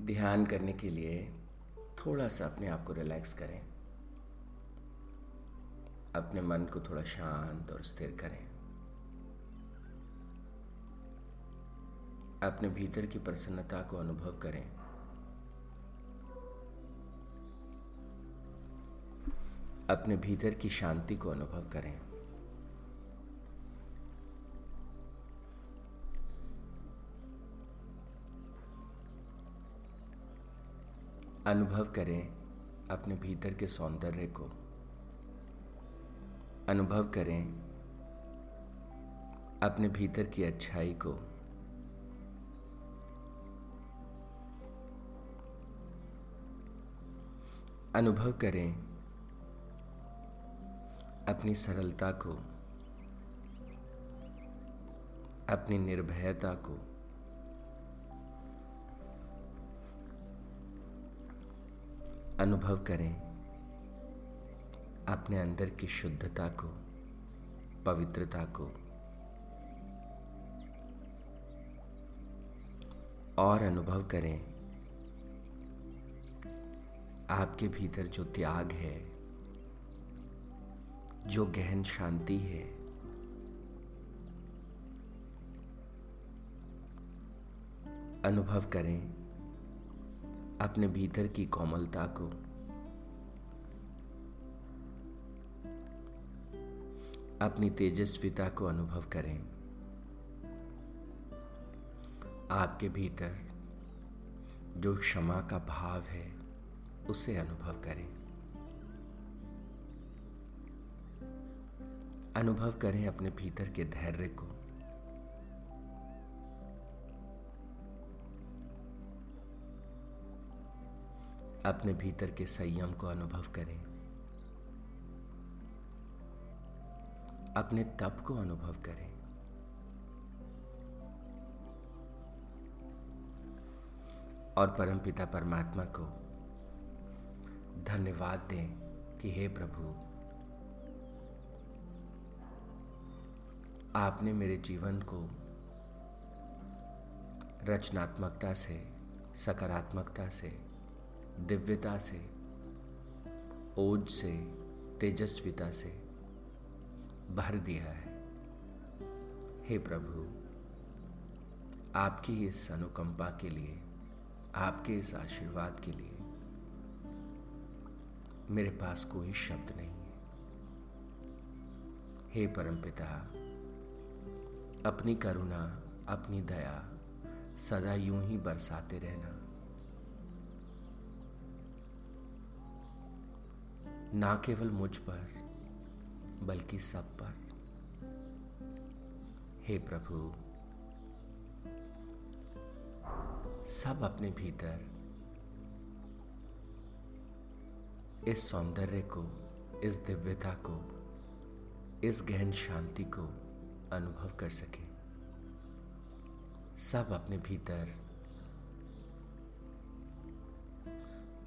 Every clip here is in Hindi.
ध्यान करने के लिए थोड़ा सा अपने आप को रिलैक्स करें। अपने मन को थोड़ा शांत और स्थिर करें। अपने भीतर की प्रसन्नता को अनुभव करें। अपने भीतर की शांति को अनुभव करें। अनुभव करें अपने भीतर के सौंदर्य को। अनुभव करें अपने भीतर की अच्छाई को। अनुभव करें अपनी सरलता को, अपनी निर्भयता को। अनुभव करें। अपने अंदर की शुद्धता को, पवित्रता को। और अनुभव करें। आपके भीतर जो त्याग है, जो गहन शांति है, अनुभव करें। अपने भीतर की कोमलता को। अपनी तेजस्विता को अनुभव करें। आपके भीतर जो क्षमा का भाव है, उसे अनुभव करें। अनुभव करें अपने भीतर के धैर्य को। अपने भीतर के संयम को अनुभव करें। अपने तप को अनुभव करें। और परमपिता परमात्मा को धन्यवाद दें कि हे प्रभु, आपने मेरे जीवन को रचनात्मकता से, सकारात्मकता से दिव्यता से, ओज से, तेजस्विता से भर दिया है। हे प्रभु, आपकी इस अनुकंपा के लिए, आपके इस आशीर्वाद के लिए मेरे पास कोई शब्द नहीं है। हे परमपिता अपनी करुणा, अपनी दया सदा यूँ ही बरसाते रहना। ना केवल मुझ पर, बल्कि सब पर। हे प्रभु, सब अपने भीतर इस सौंदर्य को, इस दिव्यता को, इस गहन शांति को अनुभव कर सके। सब अपने भीतर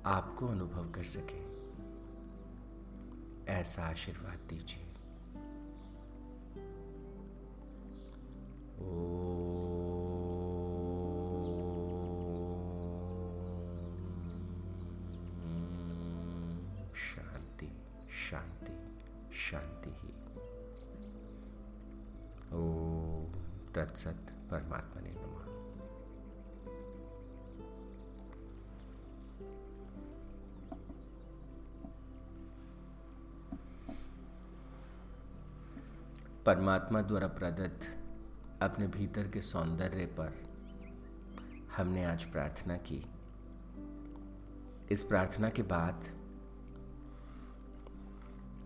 आपको अनुभव कर सके। ऐसा आशीर्वाद दीजिए। परमात्मा द्वारा प्रदत्त अपने भीतर के सौंदर्य पर हमने आज प्रार्थना की। इस प्रार्थना के बाद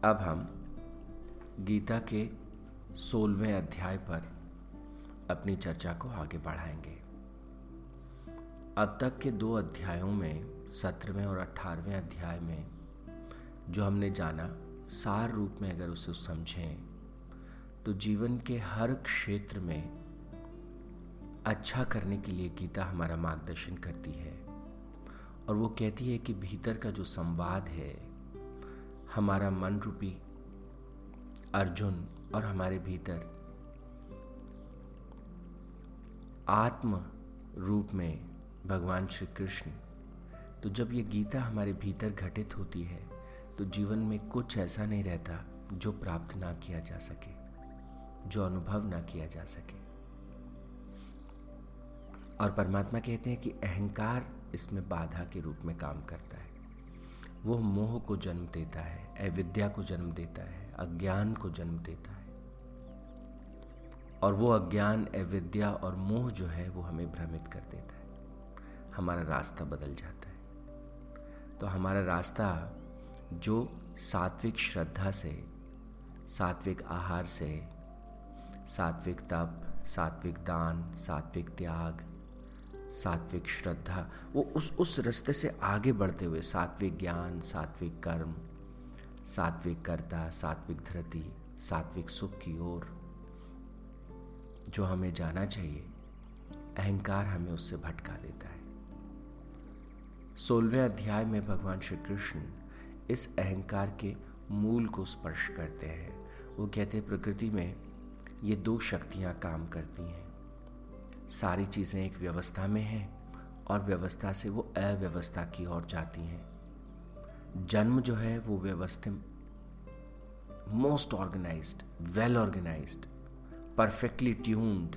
अब हम गीता के सोलहवें अध्याय पर अपनी चर्चा को आगे बढ़ाएँगे। अब तक के दो अध्यायों में, सत्रहवें और अठारहवें अध्याय में, जो हमने जाना, सार रूप में अगर उसे समझें तो जीवन के हर क्षेत्र में अच्छा करने के लिए गीता हमारा मार्गदर्शन करती है। और वो कहती है कि भीतर का जो संवाद है, हमारा मन रूपी अर्जुन और हमारे भीतर आत्म रूप में भगवान श्री कृष्ण। तो जब ये गीता हमारे भीतर घटित होती है तो जीवन में कुछ ऐसा नहीं रहता जो प्राप्त ना किया जा सके। जो अनुभव ना किया जा सके। और परमात्मा कहते हैं कि अहंकार इसमें बाधा के रूप में काम करता है। वो मोह को जन्म देता है, अविद्या को जन्म देता है, अज्ञान को जन्म देता है। और वो अज्ञान, अविद्या और मोह जो है, वो हमें भ्रमित कर देता है। हमारा रास्ता बदल जाता है। तो हमारा रास्ता जो सात्विक श्रद्धा से, सात्विक आहार से सात्विक तप, सात्विक दान, सात्विक त्याग, सात्विक श्रद्धा, वो उस उस रास्ते से आगे बढ़ते हुए सात्विक ज्ञान, सात्विक कर्म, सात्विक कर्ता, सात्विक धृति सात्विक सुख की ओर। जो हमें जाना चाहिए, अहंकार हमें उससे भटका देता है। सोलहवें अध्याय में भगवान श्री कृष्ण इस अहंकार के मूल को स्पर्श करते हैं। वो कहते हैं, प्रकृति में ये दो शक्तियाँ काम करती हैं। सारी चीज़ें एक व्यवस्था में हैं और व्यवस्था से वो अव्यवस्था की ओर जाती हैं। जन्म जो है वो व्यवस्थित most organised well organised perfectly tuned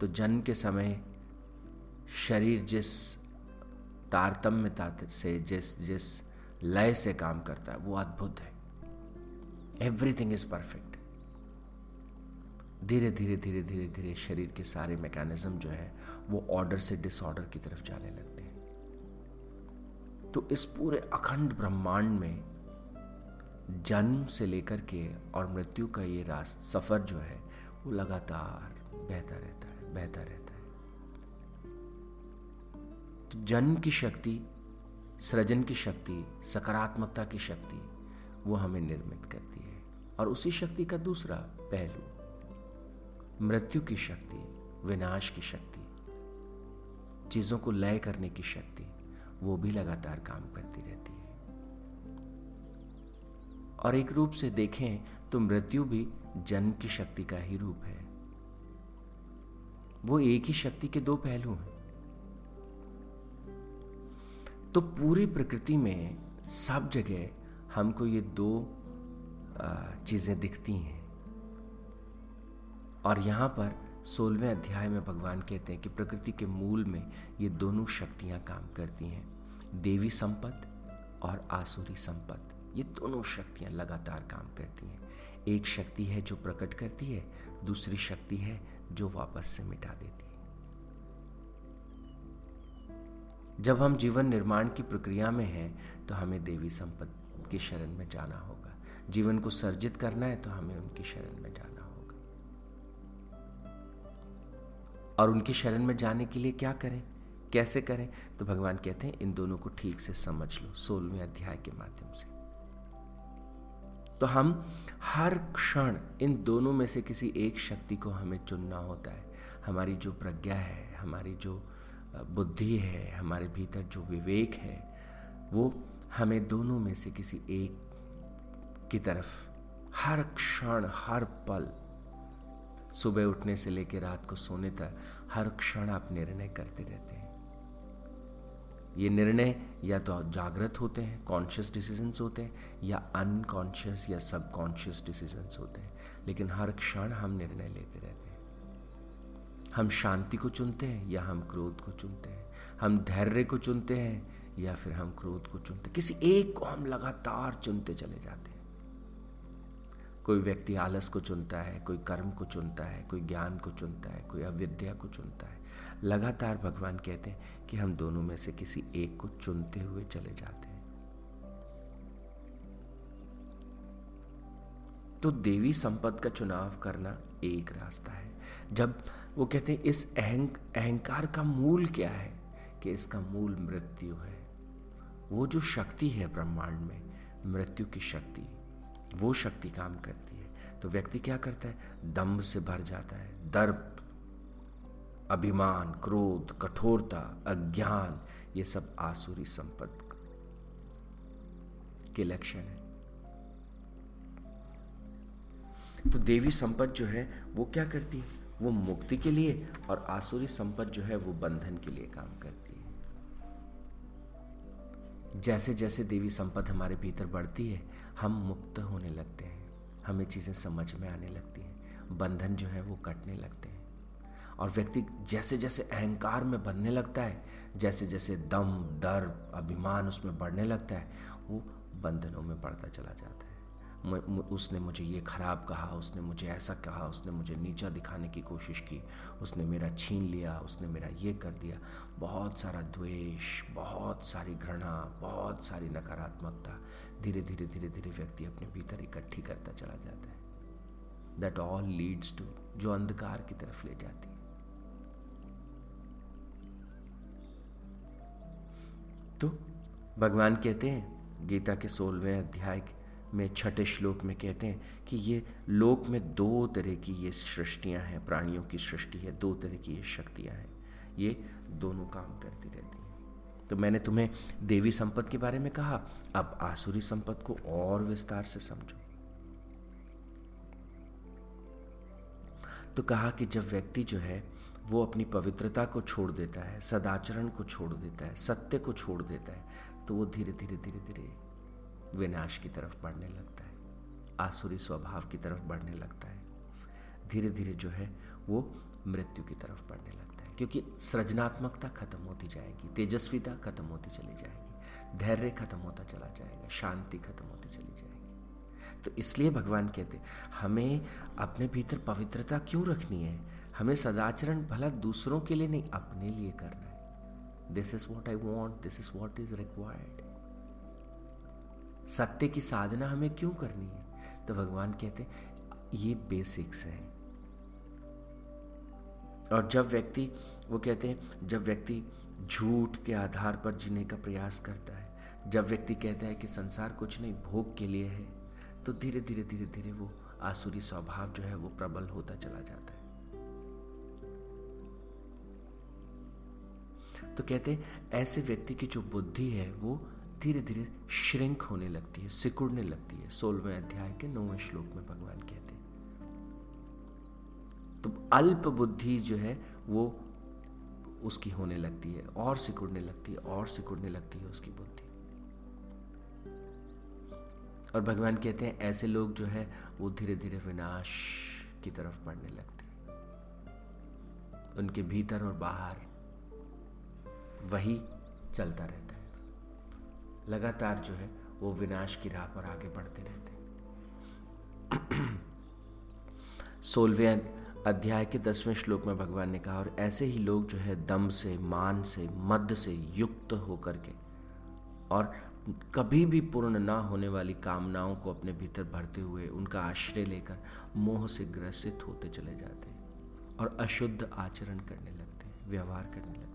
तो जन्म के समय शरीर जिस तारतम्यता से, जिस जिस लय से काम करता है, वो अद्भुत है। एवरीथिंग इज़ परफेक्ट धीरे धीरे धीरे धीरे धीरे शरीर के सारे मैकेनिज्म जो है, वो ऑर्डर से डिसऑर्डर की तरफ़ जाने लगते हैं। तो इस पूरे अखंड ब्रह्मांड में जन्म से लेकर के और मृत्यु का ये रास्ता सफ़र जो है, वो लगातार बहता रहता है, बहता रहता है। तो जन्म की शक्ति, सृजन की शक्ति, सकारात्मकता की शक्ति, वो हमें निर्मित करती है। और उसी शक्ति का दूसरा पहलू मृत्यु की शक्ति, विनाश की शक्ति, चीज़ों को लय करने की शक्ति, वो भी लगातार काम करती रहती है। और एक रूप से देखें तो मृत्यु भी जन्म की शक्ति का ही रूप है। वो एक ही शक्ति के दो पहलू हैं। तो पूरी प्रकृति में सब जगह हमको ये दो चीज़ें दिखती हैं। और यहाँ पर सोलहवें अध्याय में भगवान कहते हैं कि प्रकृति के मूल में ये दोनों शक्तियाँ काम करती हैं, देवी संपत्त और आसुरी संपत्त ये दोनों शक्तियाँ लगातार काम करती हैं। एक शक्ति है जो प्रकट करती है, दूसरी शक्ति है जो वापस से मिटा देती है। जब हम जीवन निर्माण की प्रक्रिया में हैं तो हमें देवी संपत्ति की शरण में जाना होगा। जीवन को सर्जित करना है तो हमें उनकी शरण में जाना और उनकी शरण में जाने के लिए क्या करें? कैसे करें? तो भगवान कहते हैं, इन दोनों को ठीक से समझ लो, सोलहवें अध्याय के माध्यम से। तो हम हर क्षण इन दोनों में से किसी एक शक्ति को हमें चुनना होता है। हमारी जो प्रज्ञा है, हमारी जो बुद्धि है, हमारे भीतर जो विवेक है, वो हमें दोनों में से किसी एक की तरफ़ हर क्षण, हर पल सुबह उठने से लेकर रात को सोने तक हर क्षण आप निर्णय करते रहते हैं। ये निर्णय या तो जागृत होते हैं कॉन्शियस डिसीजंस होते हैं, या अनकॉन्शियस या सबकॉन्शियस डिसीजंस होते हैं। लेकिन हर क्षण हम निर्णय लेते रहते हैं। हम शांति को चुनते हैं या हम क्रोध को चुनते हैं? हम धैर्य को चुनते हैं या फिर हम क्रोध को चुनते किसी एक को हम लगातार चुनते चले जाते हैं। कोई व्यक्ति आलस को चुनता है, कोई कर्म को चुनता है, कोई ज्ञान को चुनता है, कोई अविद्या को चुनता है। लगातार भगवान कहते हैं कि हम दोनों में से किसी एक को चुनते हुए चले जाते हैं। तो देवी संपद का चुनाव करना एक रास्ता है। जब वो कहते हैं, इस अहंक, अहंकार का मूल क्या है? कि इसका मूल मृत्यु है। वो जो शक्ति है ब्रह्मांड में, मृत्यु की शक्ति। वो शक्ति काम करती है। तो व्यक्ति क्या करता है? दम्भ से भर जाता है। दर्प, अभिमान, क्रोध, कठोरता, अज्ञान, ये सब आसुरी संपत्ति के लक्षण है। तो देवी संपद जो है, वो क्या करती है? वो मुक्ति के लिए और आसुरी संपद जो है, वो बंधन के लिए काम करती है। जैसे जैसे देवी संपत्ति हमारे भीतर बढ़ती है, हम मुक्त होने लगते हैं। हमें चीज़ें समझ में आने लगती हैं। बंधन जो है वो कटने लगते हैं। और व्यक्ति जैसे जैसे अहंकार में बनने लगता है जैसे जैसे दम दर्द अभिमान उसमें बढ़ने लगता है, वो बंधनों में बढ़ता चला जाता है। उसने मुझे ये ख़राब कहा, उसने मुझे ऐसा कहा, उसने मुझे नीचा दिखाने की कोशिश की, उसने मेरा छीन लिया, उसने मेरा ये कर दिया। बहुत सारा द्वेष, बहुत सारी घृणा, बहुत सारी नकारात्मकता धीरे धीरे धीरे धीरे व्यक्ति अपने भीतर इकट्ठी करता चला जाता है। दैट ऑल लीड्स टू जो अंधकार की तरफ़ ले जाती है। तो भगवान कहते हैं, गीता के सोलहवें अध्याय में, छठे श्लोक में कहते हैं कि ये लोक में दो तरह की ये सृष्टियाँ हैं, प्राणियों की सृष्टि है, दो तरह की ये शक्तियाँ हैं। ये दोनों काम करती रहती हैं। तो मैंने तुम्हें देवी संपत्ति के बारे में कहा, अब आसुरी संपत्ति को और विस्तार से समझो। तो कहा कि जब व्यक्ति जो है, वो अपनी पवित्रता को छोड़ देता है, सदाचरण को छोड़ देता है, सत्य को छोड़ देता है तो वो धीरे धीरे धीरे धीरे विनाश की तरफ़ बढ़ने लगता है। आसुरी स्वभाव की तरफ़ बढ़ने लगता है। धीरे धीरे जो है, वो मृत्यु की तरफ़ बढ़ने लगता है, क्योंकि सृजनात्मकता खत्म होती जाएगी, तेजस्विता खत्म होती चली जाएगी, धैर्य खत्म होता चला जाएगा, शांति खत्म होती चली जाएगी। तो इसलिए भगवान कहते हमें अपने भीतर पवित्रता क्यों रखनी है? हमें सदाचरण भला दूसरों के लिए नहीं, अपने लिए करना है। This is what I want this is what is required सत्य की साधना हमें क्यों करनी है? तो भगवान कहते ये बेसिक्स है। और जब व्यक्ति, वो कहते हैं, जब व्यक्ति झूठ के आधार पर जीने का प्रयास करता है, जब व्यक्ति कहता है कि संसार कुछ नहीं, भोग के लिए है तो धीरे धीरे धीरे धीरे वो आसुरी स्वभाव जो है, वो प्रबल होता चला जाता है। तो कहते हैं, ऐसे व्यक्ति की जो बुद्धि है, वो धीरे धीरे श्रिंक होने लगती है, सिकुड़ने लगती है। सोलहवें अध्याय के नौवें श्लोक में भगवान कहते हैं तो अल्प बुद्धि जो है, वो उसकी होने लगती है, और सिकुड़ने लगती है, और सिकुड़ने लगती है उसकी बुद्धि। और भगवान कहते हैं, ऐसे लोग जो है, वो धीरे धीरे विनाश की तरफ़ बढ़ने लगते हैं। उनके भीतर और बाहर वही चलता रहता है। लगातार जो है, वो विनाश की राह पर आगे बढ़ते रहते हैं। सोलहवें अध्याय के दसवें श्लोक में भगवान ने कहा, और ऐसे ही लोग जो है, दम से, मान से, मद से युक्त होकर के, और कभी भी पूर्ण ना होने वाली कामनाओं को अपने भीतर भरते हुए उनका आश्रय लेकर मोह से ग्रसित होते चले जाते हैं और अशुद्ध आचरण करने लगते हैं, व्यवहार करने लगते हैं।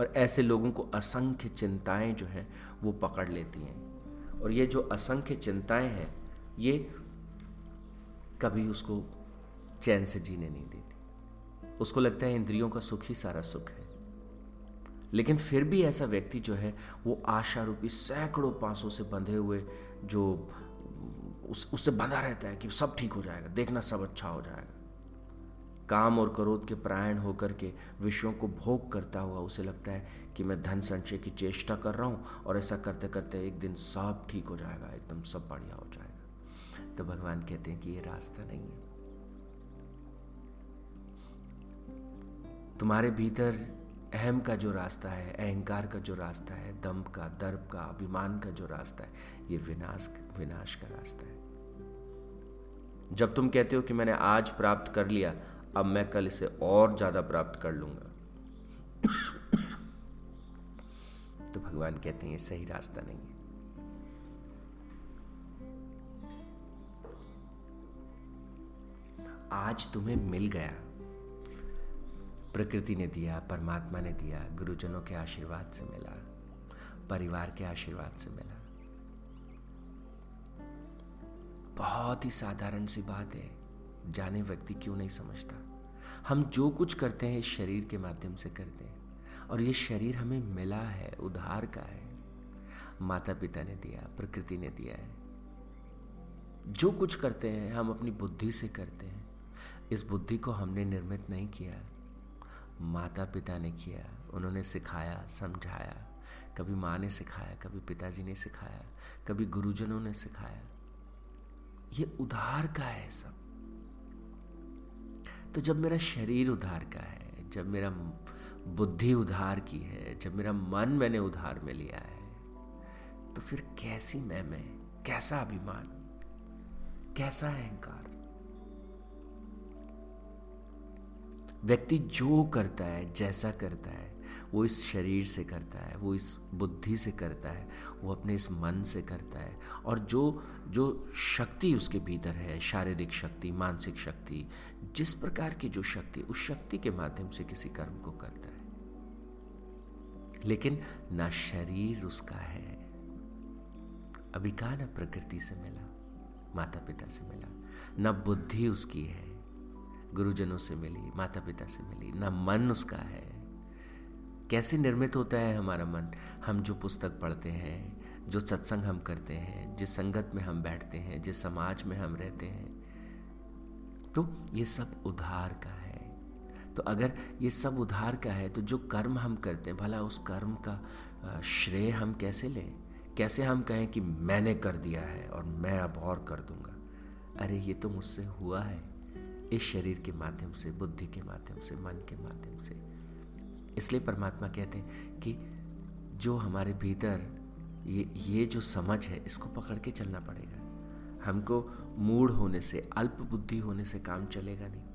और ऐसे लोगों को असंख्य चिंताएँ जो है, वो पकड़ लेती हैं। और ये जो असंख्य चिंताएँ हैं, ये कभी उसको चैन से जीने नहीं देती। उसको लगता है इंद्रियों का सुख ही सारा सुख है। लेकिन फिर भी ऐसा व्यक्ति जो है, वो आशा रूपी सैकड़ों पासों से बंधे हुए जो उस, उससे बंधा रहता है कि सब ठीक हो जाएगा, देखना सब अच्छा हो जाएगा। काम और क्रोध के प्रायण होकर के विषयों को भोग करता हुआ उसे लगता है कि मैं धन संचय की चेष्टा कर रहा हूँ और ऐसा करते करते एक दिन सब ठीक हो जाएगा, एकदम सब बढ़िया हो जाएगा। तो भगवान कहते हैं कि ये रास्ता नहीं है। तुम्हारे भीतर अहम का जो रास्ता है, अहंकार का जो रास्ता है, दम का, दर्प का, अभिमान का जो रास्ता है, ये विनाश विनाश का रास्ता है। जब तुम कहते हो कि मैंने आज प्राप्त कर लिया अब मैं कल इसे और ज़्यादा प्राप्त कर लूँगा। तो भगवान कहते हैं सही रास्ता नहीं है। आज तुम्हें मिल गया। प्रकृति ने दिया, परमात्मा ने दिया, गुरुजनों के आशीर्वाद से मिला, परिवार के आशीर्वाद से मिला। बहुत ही साधारण सी बात है। जाने व्यक्ति क्यों नहीं समझता? हम जो कुछ करते हैं, इस शरीर के माध्यम से करते हैं। और ये शरीर हमें मिला है, उधार का है। माता पिता ने दिया, प्रकृति ने दिया है। जो कुछ करते हैं, हम अपनी बुद्धि से करते हैं। इस बुद्धि को हमने निर्मित नहीं किया। माता पिता ने किया, उन्होंने सिखाया, समझाया। कभी माँ ने सिखाया, कभी पिताजी ने सिखाया, कभी गुरुजनों ने सिखाया। ये उधार का है सब। तो जब मेरा शरीर उधार का है, जब मेरा बुद्धि उधार की है, जब मेरा मन मैंने उधार में लिया है तो फिर कैसी मैं मैं, कैसा अभिमान, कैसा अहंकार? व्यक्ति जो करता है, जैसा करता है वो इस शरीर से करता है, वो इस बुद्धि से करता है, वो अपने इस मन से करता है। और जो जो शक्ति उसके भीतर है, शारीरिक शक्ति, मानसिक शक्ति, जिस प्रकार की जो शक्ति, उस शक्ति के माध्यम से किसी कर्म को करता है। लेकिन ना शरीर उसका है। अभी कहा ना प्रकृति से मिला माता पिता से मिला। न बुद्धि उसकी है, गुरुजनों से मिली माता पिता से मिली, ना मन उसका है। कैसे निर्मित होता है हमारा मन? हम जो पुस्तक पढ़ते हैं, जो सत्संग हम करते हैं, जिस संगत में हम बैठते हैं, जिस समाज में हम रहते हैं तो ये सब उधार का है। तो अगर ये सब उधार का है तो जो कर्म हम करते हैं, भला उस कर्म का श्रेय हम कैसे लें? कैसे हम कहें कि मैंने कर दिया है और मैं अब और कर दूँगा? अरे, ये तो मुझसे हुआ है। इस शरीर के माध्यम से, बुद्धि के माध्यम से, मन के माध्यम से। इसलिए परमात्मा कहते हैं कि जो हमारे भीतर ये ये जो समझ है, इसको पकड़ के चलना पड़ेगा। हमको मूड होने से, अल्प बुद्धि होने से काम चलेगा नहीं।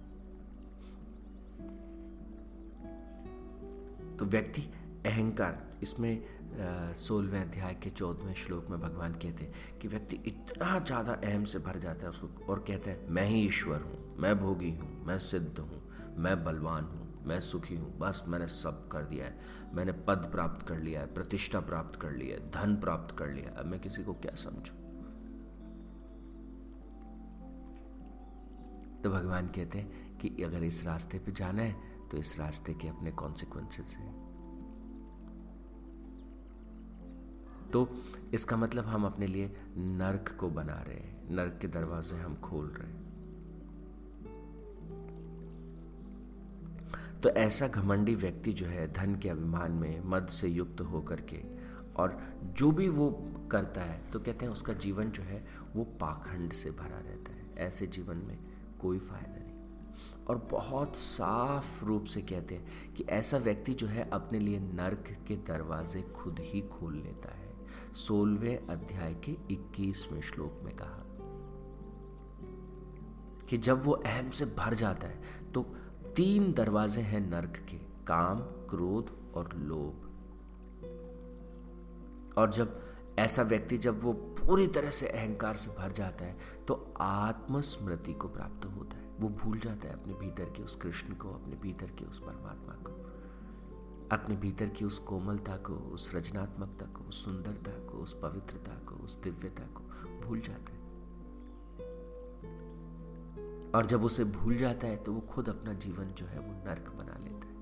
तो व्यक्ति अहंकार, इसमें सोलहवें अध्याय के चौदहवें श्लोक में भगवान कहते हैं कि व्यक्ति इतना ज़्यादा अहम से भर जाता है उसको और कहते हैं, मैं ही ईश्वर हूँ, मैं भोगी हूँ, मैं सिद्ध हूँ, मैं बलवान हूँ। मैं सुखी हूँ। बस मैंने सब कर दिया है। मैंने पद प्राप्त कर लिया है, प्रतिष्ठा प्राप्त कर लिया है, धन प्राप्त कर लिया अब मैं किसी को क्या समझू? तो भगवान कहते हैं कि अगर इस रास्ते पे जाना है तो इस रास्ते के अपने कॉन्सिक्वेंसेस हैं। तो इसका मतलब हम अपने लिए नर्क को बना रहे हैं। नर्क के दरवाजे हम खोल रहे हैं। तो ऐसा घमंडी व्यक्ति जो है धन के अभिमान में मद से युक्त हो करके और जो भी वो करता है तो कहते हैं उसका जीवन जो है वो पाखंड से भरा रहता है। ऐसे जीवन में कोई फ़ायदा नहीं। और बहुत साफ़ रूप से कहते हैं कि ऐसा व्यक्ति जो है अपने लिए नर्क के दरवाजे खुद ही खोल लेता है। सोलहवें अध्याय के इक्कीसवें श्लोक में कहा कि जब वो अहम से भर जाता है तो तीन दरवाजे हैं नरक के, काम, क्रोध और लोभ। और जब ऐसा व्यक्ति जब वो पूरी तरह से अहंकार से भर जाता है तो आत्मस्मृति को प्राप्त होता है। वो भूल जाता है अपने भीतर के उस कृष्ण को, अपने भीतर के उस परमात्मा को, अपने भीतर की उस कोमलता को, उस रचनात्मकता को, उस सुंदरता को, उस पवित्रता को, उस दिव्यता को, भूल जाता है। और जब उसे भूल जाता है तो वो खुद अपना जीवन जो है, वो नर्क बना लेता है।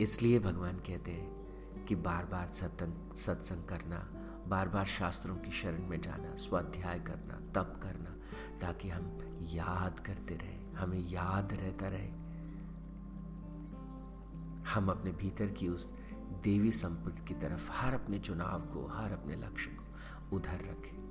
इसलिए भगवान कहते हैं कि बार बार सत्संग सत्संग करना बार बार शास्त्रों की शरण में जाना, स्वाध्याय करना, तप करना, ताकि हम याद करते रहे, हमें याद रहता रहे। हम अपने भीतर की उस देवी संपत्ति की तरफ़, हर अपने चुनाव को, हर अपने लक्ष्य को उधर रखें।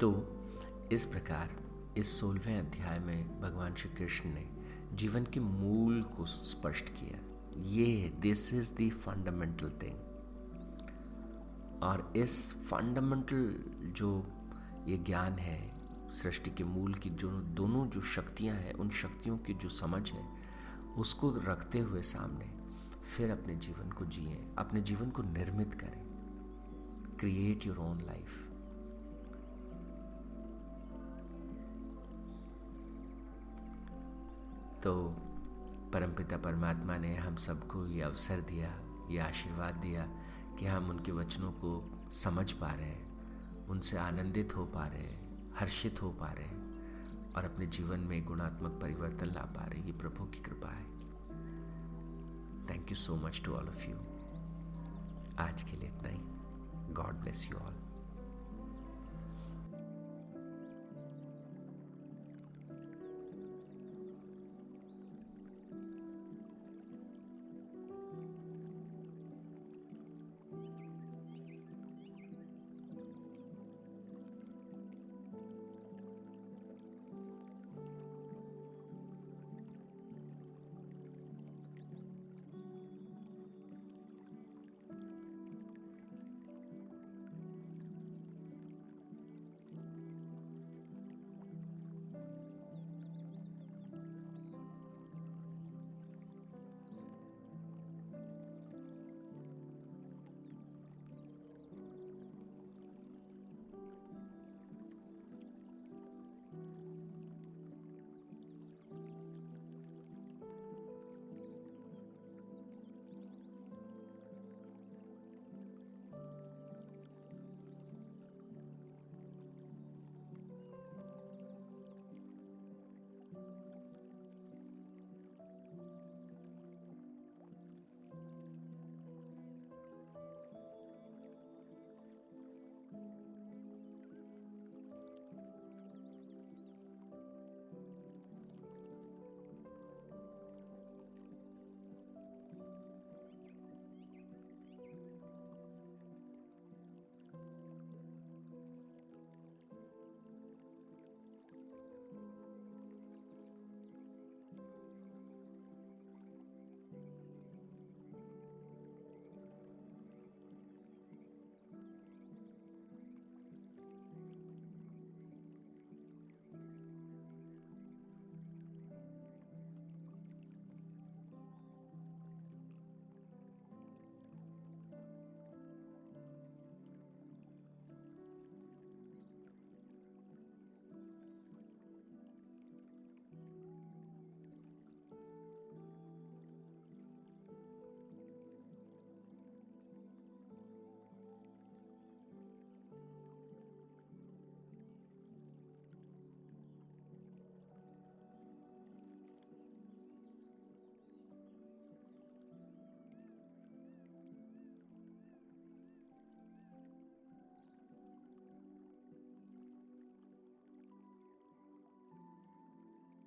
तो इस प्रकार, इस सोलहवें अध्याय में भगवान श्री कृष्ण ने जीवन के मूल को स्पष्ट किया। ये this is the fundamental thing और इस फंडामेंटल जो ये ज्ञान है सृष्टि के मूल की जो दोनों जो शक्तियाँ हैं, उन शक्तियों की जो समझ है, उसको रखते हुए सामने फिर अपने जीवन को जिए, अपने जीवन को निर्मित करें। क्रिएट योर ओन लाइफ तो परमपिता परमात्मा ने हम सबको ये अवसर दिया, ये आशीर्वाद दिया कि हम उनके वचनों को समझ पा रहे हैं, उनसे आनंदित हो पा रहे हैं। हर्षित हो पा रहे हैं और अपने जीवन में गुणात्मक परिवर्तन ला पा रहे हैं। ये प्रभु की कृपा है। Thank you so much to all of you आज के लिए इतना ही। God bless you all